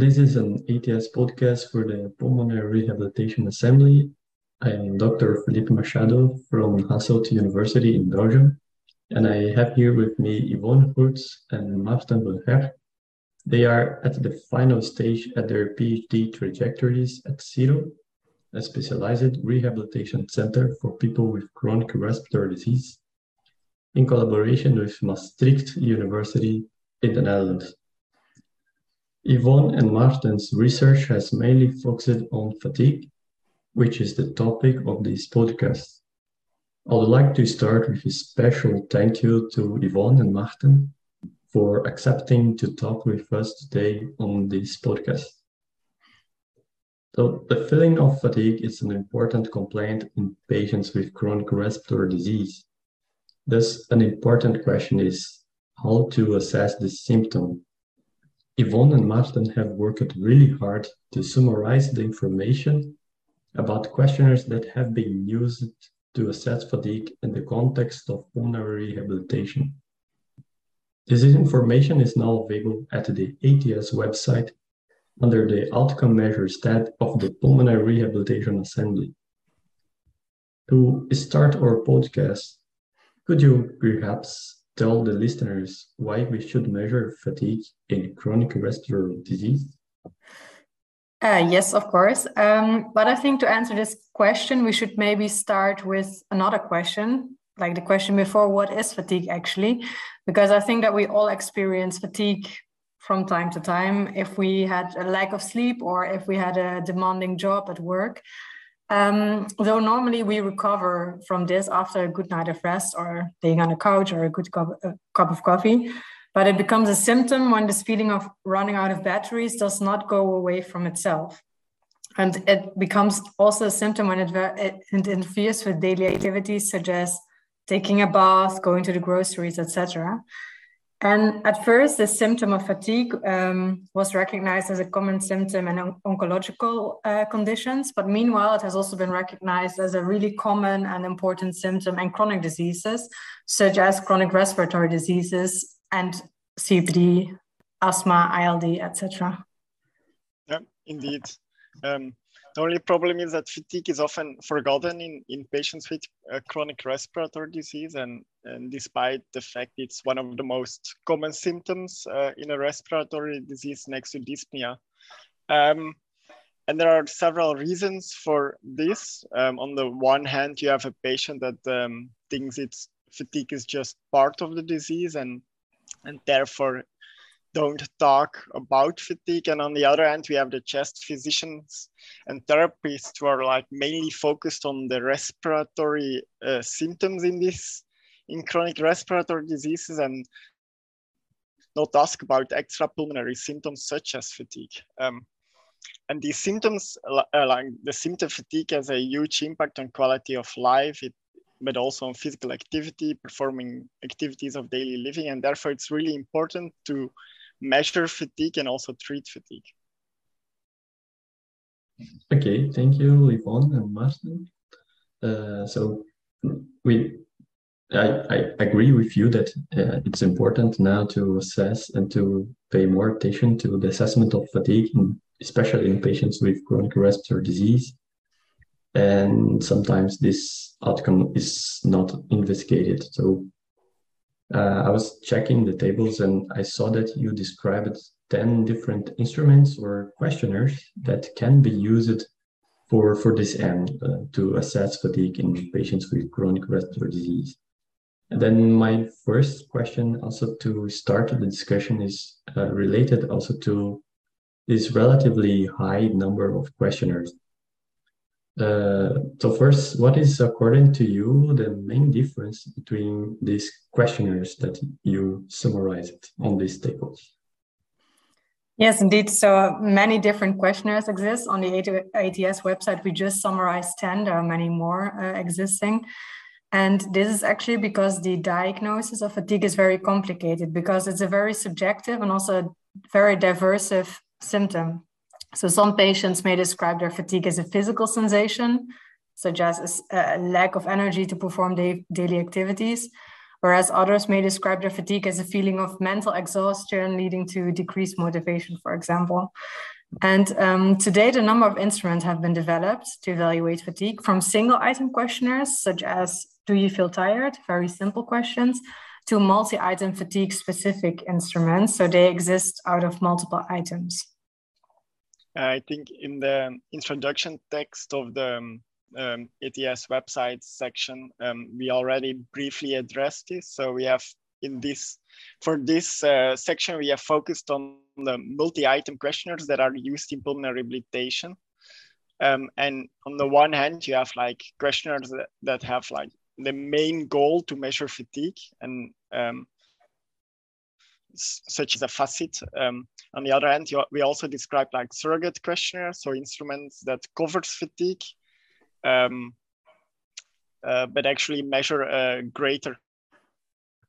this is an ATS podcast for the Pulmonary Rehabilitation Assembly. I am Dr. Felipe Machado from Hasselt University in Belgium, and I have here with me Yvonne Goërtz and Maarten Her. They are at the final stage at their PhD trajectories at CIRO, a specialized rehabilitation center for people with chronic respiratory disease, in collaboration with Maastricht University in the Netherlands. Yvonne and Martin's research has mainly focused on fatigue, which is the topic of this podcast. I would like to start with a special thank you to Yvonne and Martin for accepting to talk with us today on this podcast. So, the feeling of fatigue is an important complaint in patients with chronic respiratory disease. Thus, an important question is how to assess this symptom Yvonne and Maarten have worked really hard to summarize the information about questionnaires that have been used to assess fatigue in the context of pulmonary rehabilitation. This information is now available at the ATS website under the Outcome Measures tab of the Pulmonary Rehabilitation Assembly. To start our podcast, could you perhaps tell the listeners why we should measure fatigue in chronic respiratory disease? Uh, yes, of course. Um, but I think to answer this question, we should maybe start with another question, like the question before what is fatigue actually? Because I think that we all experience fatigue from time to time if we had a lack of sleep or if we had a demanding job at work. Um, though normally we recover from this after a good night of rest or laying on a couch or a good cup, a cup of coffee, but it becomes a symptom when this feeling of running out of batteries does not go away from itself. And it becomes also a symptom when it, it interferes with daily activities such as taking a bath, going to the groceries, etc. And at first, the symptom of fatigue um, was recognized as a common symptom in on- oncological uh, conditions. But meanwhile, it has also been recognized as a really common and important symptom in chronic diseases, such as chronic respiratory diseases and COPD, asthma, ILD, etc. Yeah, indeed. Um, the only problem is that fatigue is often forgotten in, in patients with uh, chronic respiratory disease. And, and despite the fact it's one of the most common symptoms uh, in a respiratory disease next to dyspnea. Um, and there are several reasons for this. Um, on the one hand, you have a patient that um, thinks it's fatigue is just part of the disease and, and therefore don't talk about fatigue. And on the other hand, we have the chest physicians and therapists who are like mainly focused on the respiratory uh, symptoms in this, in chronic respiratory diseases and not ask about extrapulmonary symptoms such as fatigue. Um, and these symptoms, uh, like the symptom fatigue has a huge impact on quality of life. It but also on physical activity, performing activities of daily living. And therefore, it's really important to measure fatigue and also treat fatigue. Okay, thank you, Yvonne and Maarten. Uh, so we, I, I agree with you that uh, it's important now to assess and to pay more attention to the assessment of fatigue, especially in patients with chronic respiratory disease. And sometimes this outcome is not investigated. So uh, I was checking the tables and I saw that you described 10 different instruments or questionnaires that can be used for, for this end uh, to assess fatigue in patients with chronic respiratory disease. And then my first question also to start the discussion is uh, related also to this relatively high number of questionnaires uh, so first, what is, according to you, the main difference between these questionnaires that you summarized on these tables? Yes, indeed. So many different questionnaires exist on the ATS website. We just summarized 10. There are many more uh, existing. And this is actually because the diagnosis of fatigue is very complicated because it's a very subjective and also very diverse symptom. So some patients may describe their fatigue as a physical sensation, such as a lack of energy to perform daily activities. whereas others may describe their fatigue as a feeling of mental exhaustion leading to decreased motivation, for example. And um, to date, a number of instruments have been developed to evaluate fatigue from single item questionnaires, such as Do you feel tired? Very simple questions, to multi item fatigue specific instruments. So they exist out of multiple items. I think in the introduction text of the um, um, ATS website section, um, we already briefly addressed this. So we have in this, for this uh, section, we have focused on the multi-item questionnaires that are used in pulmonary rehabilitation. Um, and on the one hand, you have like questionnaires that, that have like the main goal to measure fatigue and um, such as a FACIT. Um, on the other hand, we also describe like surrogate questionnaires, so instruments that covers fatigue, um, uh, but actually measure a greater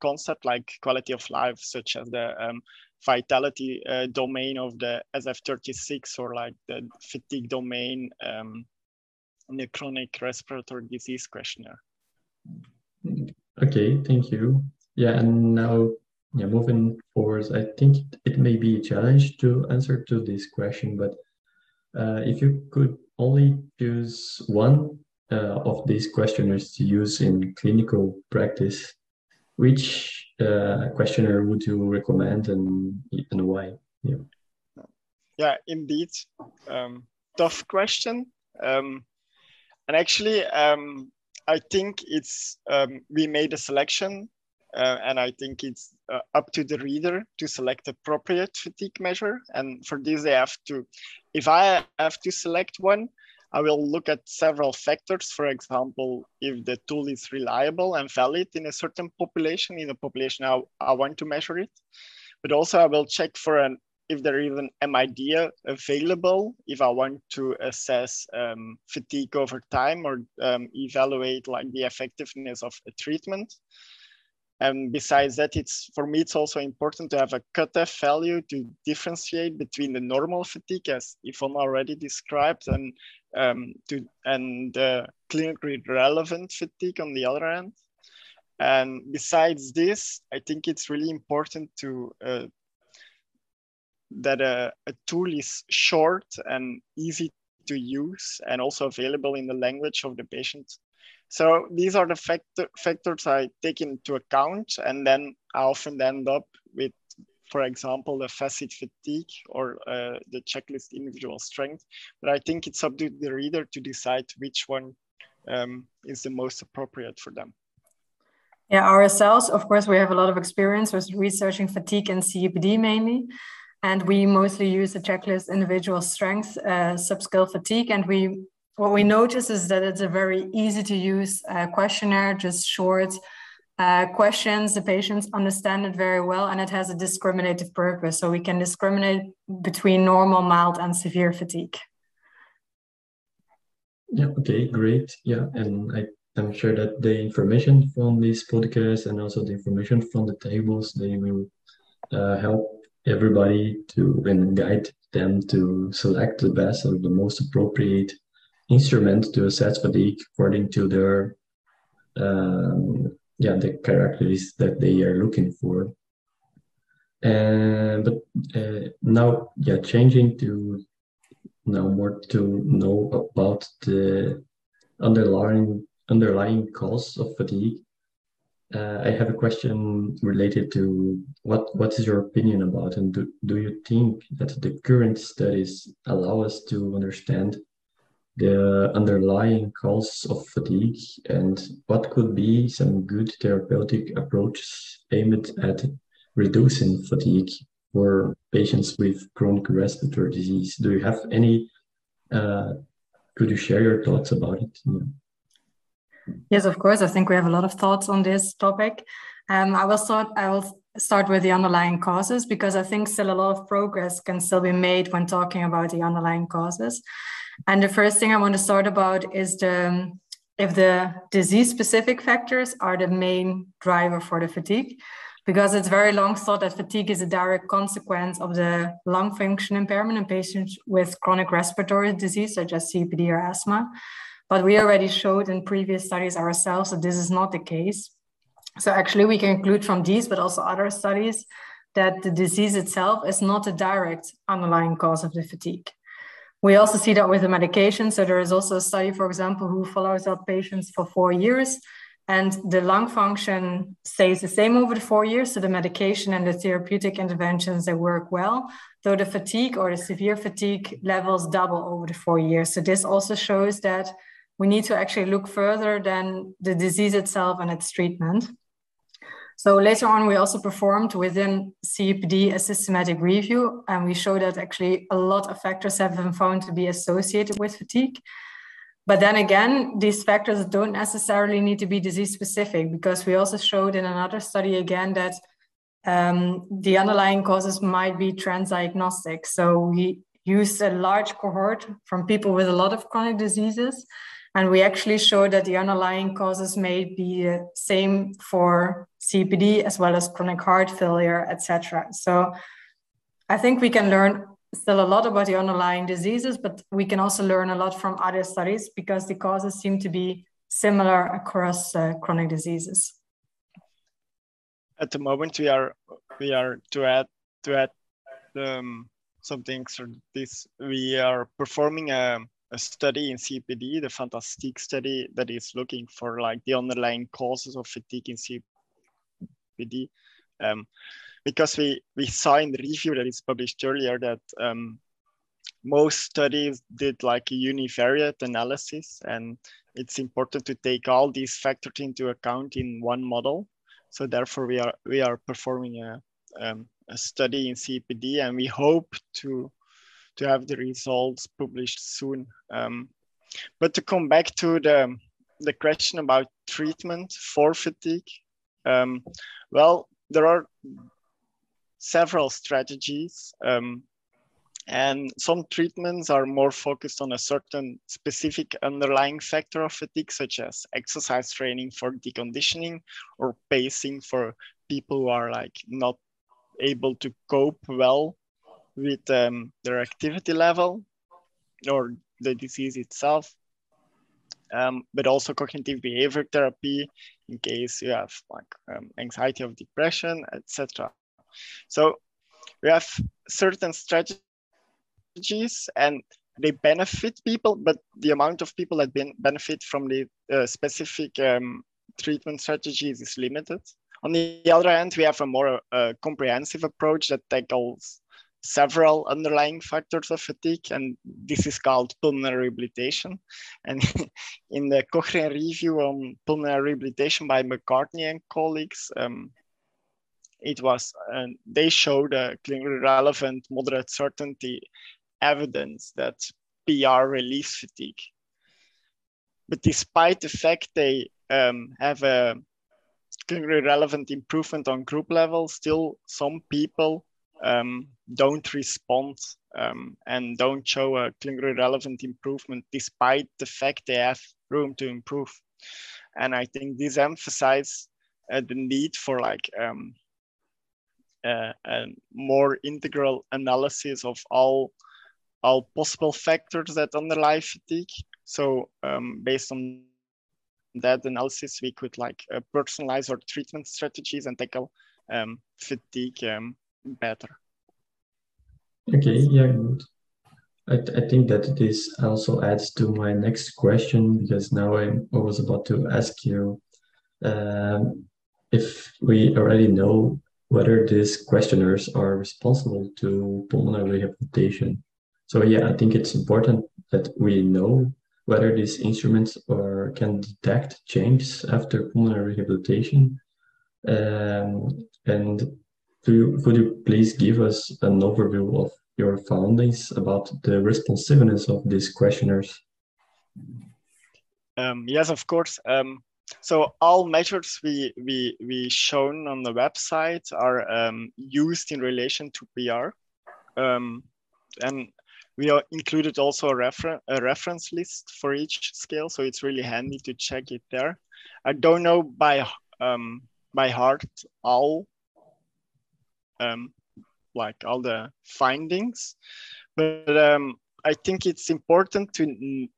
concept like quality of life, such as the um, vitality uh, domain of the SF36 or like the fatigue domain um, in the chronic respiratory disease questionnaire. Okay, thank you. Yeah, and now yeah, moving forward, I think it may be a challenge to answer to this question, but uh, if you could only choose one uh, of these questionnaires to use in clinical practice, which uh, questionnaire would you recommend and, and why? Yeah, yeah indeed. Um, tough question. Um, and actually, um, I think it's um, we made a selection uh, and I think it's uh, up to the reader to select appropriate fatigue measure. And for this, they have to, if I have to select one, I will look at several factors. For example, if the tool is reliable and valid in a certain population, in a population I, I want to measure it. But also I will check for an if there is an MID available, if I want to assess um, fatigue over time or um, evaluate like the effectiveness of a treatment. And besides that, it's for me, it's also important to have a cutoff value to differentiate between the normal fatigue, as Yvonne already described, and um, to and the clinically relevant fatigue on the other end. And besides this, I think it's really important to uh, that a, a tool is short and easy to use and also available in the language of the patient so these are the factor, factors I take into account, and then I often end up with, for example, the FACIT fatigue or uh, the checklist individual strength. But I think it's up to the reader to decide which one um, is the most appropriate for them. Yeah, ourselves, of course, we have a lot of experience with researching fatigue and COPD mainly. And we mostly use the checklist individual strength, uh, subscale fatigue, and we what we notice is that it's a very easy to use uh, questionnaire, just short uh, questions. The patients understand it very well, and it has a discriminative purpose. So we can discriminate between normal, mild, and severe fatigue. Yeah, okay, great. Yeah, and I, I'm sure that the information from this podcast and also the information from the tables, they will uh, help everybody to and guide them to select the best or the most appropriate instrument to assess fatigue according to their um, yeah the characteristics that they are looking for. And but uh, now yeah changing to now more to know about the underlying underlying cause of fatigue uh, I have a question related to what what is your opinion about and do, do you think that the current studies allow us to understand the underlying cause of fatigue and what could be some good therapeutic approaches aimed at reducing fatigue for patients with chronic respiratory disease. Do you have any? Uh, could you share your thoughts about it? Yeah. Yes, of course. I think we have a lot of thoughts on this topic. Um, I will start. I will start with the underlying causes because I think still a lot of progress can still be made when talking about the underlying causes. And the first thing I want to start about is the if the disease specific factors are the main driver for the fatigue, because it's very long thought that fatigue is a direct consequence of the lung function impairment in patients with chronic respiratory disease, such as COPD or asthma. But we already showed in previous studies ourselves that this is not the case. So actually we can conclude from these, but also other studies, that the disease itself is not a direct underlying cause of the fatigue. We also see that with the medication. So there is also a study, for example, who follows up patients for four years and the lung function stays the same over the four years. So the medication and the therapeutic interventions, they work well, though the fatigue or the severe fatigue levels double over the four years. So this also shows that we need to actually look further than the disease itself and its treatment. So later on, we also performed within COPD a systematic review, and we showed that actually a lot of factors have been found to be associated with fatigue. But then again, these factors don't necessarily need to be disease specific because we also showed in another study again that um, the underlying causes might be transdiagnostic. So we used a large cohort from people with a lot of chronic diseases, and we actually showed that the underlying causes may be the same for COPD as well as chronic heart failure, etc. So I think we can learn still a lot about the underlying diseases, but we can also learn a lot from other studies because the causes seem to be similar across uh, chronic diseases. At the moment, we are we are to add to add um, something for this. We are performing a, a study in COPD, the FAntasTIGUE study that is looking for like the underlying causes of fatigue in COPD. Um, because we, we saw in the review that is published earlier that um, most studies did like a univariate analysis and it's important to take all these factors into account in one model. So therefore we are, we are performing a, um, a study in COPD and we hope to, to have the results published soon. Um, but to come back to the, the question about treatment for fatigue, um, well, there are several strategies. Um, and some treatments are more focused on a certain specific underlying factor of fatigue, such as exercise training for deconditioning or pacing for people who are like not able to cope well with um, their activity level or the disease itself. Um, but also cognitive behavior therapy in case you have like um, anxiety or depression, etc. So we have certain strategies and they benefit people, but the amount of people that ben benefit from the uh, specific um, treatment strategies is limited. On the other hand, we have a more uh, comprehensive approach that tackles several underlying factors of fatigue, and this is called pulmonary rehabilitation. And in the Cochrane review on pulmonary rehabilitation by McCarthy and colleagues, um, it was uh, they showed a clinically relevant moderate certainty evidence that PR relieves fatigue. But despite the fact they um, have a clinically relevant improvement on group level, still some people um, don't respond um, and don't show a clinically relevant improvement despite the fact they have room to improve. And I think this emphasizes uh, the need for like um, uh, a more integral analysis of all all possible factors that underlie fatigue. So um, based on that analysis, we could like uh, personalize our treatment strategies and tackle um, fatigue um, better. Okay, yeah, good. I, I think that this also adds to my next question because now I, I was about to ask you um, if we already know whether these questioners are responsible to pulmonary rehabilitation. So yeah, I think it's important that we know whether these instruments are, can detect changes after pulmonary rehabilitation. Um, and you, could you please give us an overview of your findings about the responsiveness of these questionnaires? Um, yes, of course. Um, so all measures we we we shown on the website are um, used in relation to PR, um, and we are included also a, refer a reference list for each scale. So it's really handy to check it there. I don't know by um, by heart all um, like all the findings, but um, I think it's important to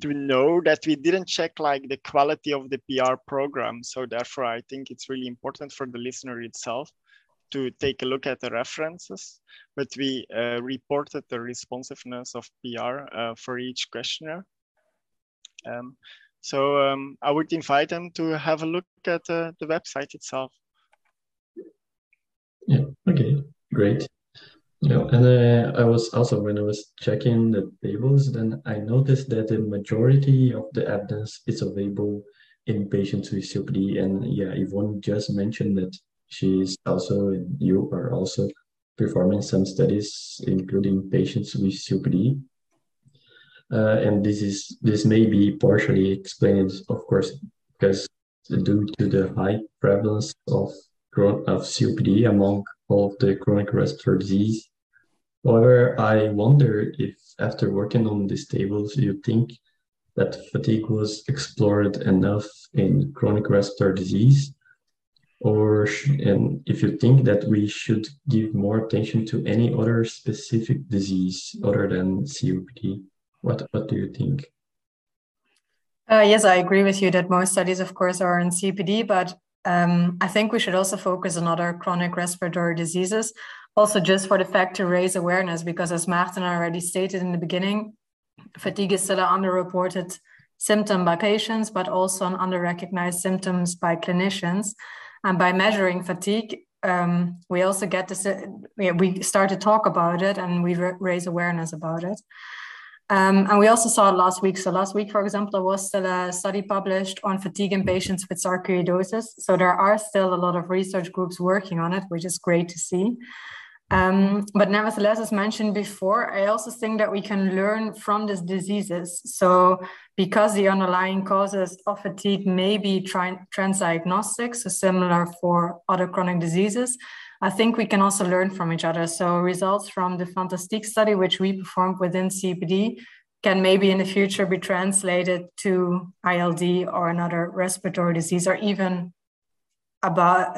to know that we didn't check like the quality of the PR program. So therefore, I think it's really important for the listener itself to take a look at the references, but we uh, reported the responsiveness of PR uh, for each questionnaire. Um, so um, I would invite them to have a look at uh, the website itself. Yeah, okay, great. Yeah, and uh, I was also when I was checking the tables, then I noticed that the majority of the evidence is available in patients with COPD. And yeah, Yvonne just mentioned that she's also and you are also performing some studies, including patients with COPD. Uh, and this is this may be partially explained, of course, because due to the high prevalence of of COPD among all the chronic respiratory disease. However, I wonder if after working on these tables, you think that fatigue was explored enough in chronic respiratory disease, or and if you think that we should give more attention to any other specific disease other than COPD. What what do you think? Uh, yes, I agree with you that most studies, of course, are in COPD, but um, I think we should also focus on other chronic respiratory diseases, also just for the fact to raise awareness, because as Martin already stated in the beginning, fatigue is still an underreported symptom by patients, but also an underrecognized symptoms by clinicians. And by measuring fatigue, um, we also get to we start to talk about it and we raise awareness about it. Um, and we also saw last week. So last week, for example, there was still a study published on fatigue in patients with sarcoidosis. So there are still a lot of research groups working on it, which is great to see. Um, but nevertheless, as mentioned before, I also think that we can learn from these diseases. So because the underlying causes of fatigue may be transdiagnostic, so similar for other chronic diseases, I think we can also learn from each other. So results from the FAntasTIGUE study, which we performed within COPD, can maybe in the future be translated to ILD or another respiratory disease, or even about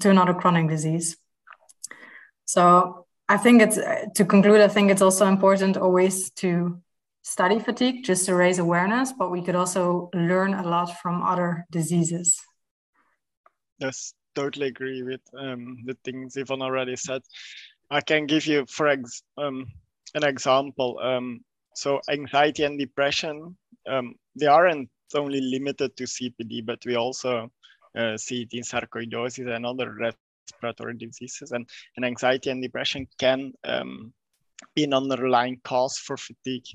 to another chronic disease. So I think it's to conclude. I think it's also important always to study fatigue just to raise awareness, but we could also learn a lot from other diseases. Yes, totally agree with um, the things Yvonne already said. I can give you, for ex um, an example. Um, so anxiety and depression, um, they aren't only limited to COPD, but we also uh, see it in sarcoidosis and other respiratory diseases. And, and anxiety and depression can um, be an underlying cause for fatigue.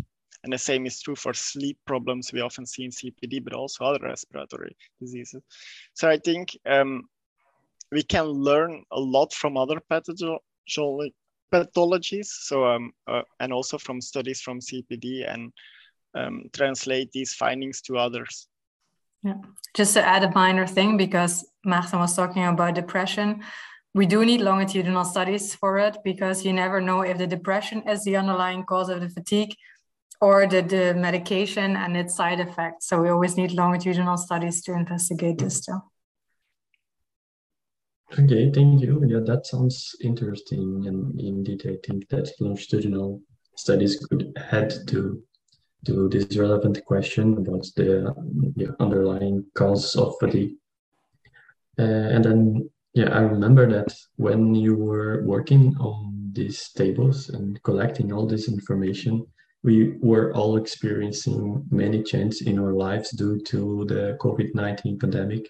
And the same is true for sleep problems we often see in COPD, but also other respiratory diseases. So I think um, we can learn a lot from other pathologies. So um, uh, and also from studies from COPD and um, translate these findings to others. Yeah, just to add a minor thing because Maarten was talking about depression. We do need longitudinal studies for it because you never know if the depression is the underlying cause of the fatigue or the, the medication and its side effects. So we always need longitudinal studies to investigate this still. Okay, thank you. Yeah, that sounds interesting. And indeed, I think that longitudinal studies could add to to this relevant question about the yeah, underlying cause of fatigue. Uh, and then, yeah, I remember that when you were working on these tables and collecting all this information, we were all experiencing many changes in our lives due to the COVID 19 pandemic.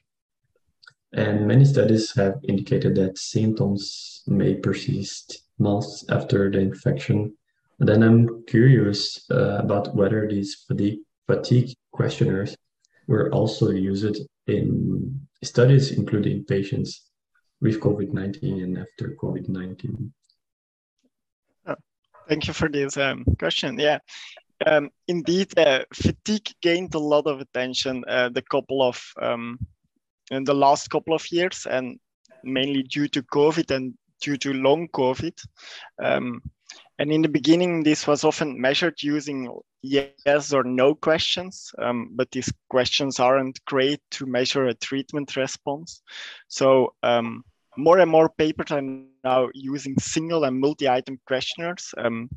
And many studies have indicated that symptoms may persist months after the infection. Then I'm curious uh, about whether these fatigue, fatigue questionnaires were also used in studies including patients with COVID 19 and after COVID 19. thank you for this um, question. Yeah, um, indeed, uh, fatigue gained a lot of attention uh, the couple of um, in the last couple of years, and mainly due to COVID and due to long COVID. Um, and in the beginning, this was often measured using yes or no questions, um, but these questions aren't great to measure a treatment response. So um, more and more papers are now using single and multi-item questionnaires. Um,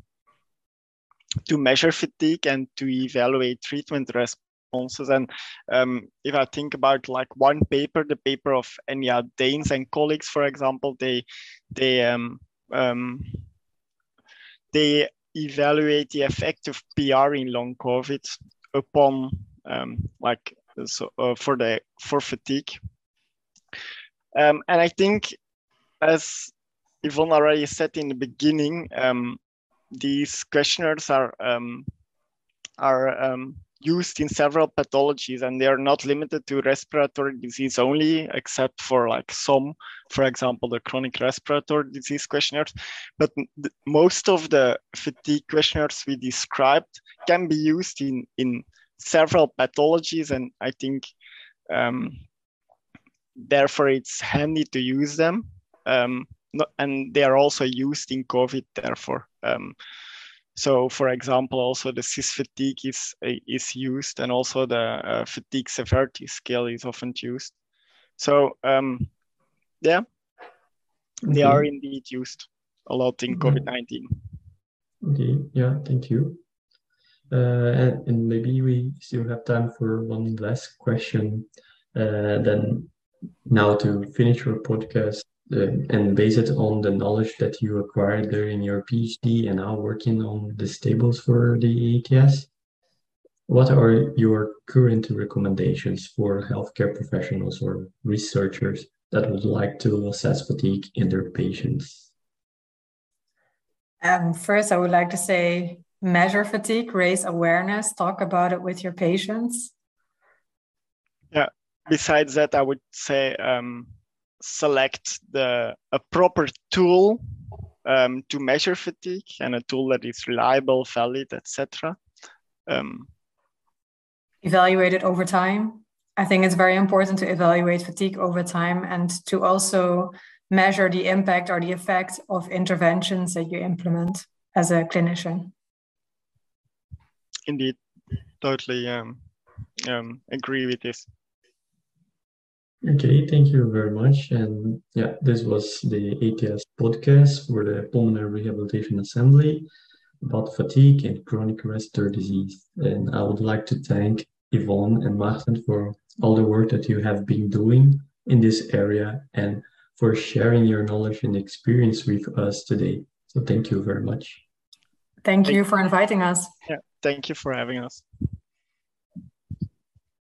to measure fatigue and to evaluate treatment responses. And um, if I think about like one paper, the paper of Enya Daynes and colleagues, for example, they they um, um, they evaluate the effect of PR in long COVID upon um, like so uh, for the for fatigue. Um, and I think, as Yvonne already said in the beginning, um, these questionnaires are um, are um, used in several pathologies and they are not limited to respiratory disease only, except for like some, for example, the chronic respiratory disease questionnaires. But most of the fatigue questionnaires we described can be used in, in several pathologies. And I think um, therefore it's handy to use them. Um, and they are also used in COVID, therefore. Um, so, for example, also the CIS fatigue is is used, and also the uh, fatigue severity scale is often used. So, um, yeah, okay. they are indeed used a lot in COVID nineteen. Okay. Yeah. Thank you. Uh, and, and, maybe we still have time for one last question. Uh, then now to finish your podcast, and base it on the knowledge that you acquired during your PhD and now working on the tables for the ATS. What are your current recommendations for healthcare professionals or researchers that would like to assess fatigue in their patients? Um, first, I would like to say measure fatigue, raise awareness, talk about it with your patients. Yeah. Besides that, I would say um, select the a proper tool um, to measure fatigue and a tool that is reliable, valid, etc. Um, evaluate it over time. I think it's very important to evaluate fatigue over time and to also measure the impact or the effect of interventions that you implement as a clinician. Indeed, totally um, um, agree with this. Okay, thank you very much. And yeah, this was the ATS podcast for the Pulmonary Rehabilitation Assembly about fatigue and chronic respiratory disease. And I would like to thank Yvonne and Martin for all the work that you have been doing in this area and for sharing your knowledge and experience with us today. So thank you very much. Thank you for inviting us. Yeah, thank you for having us.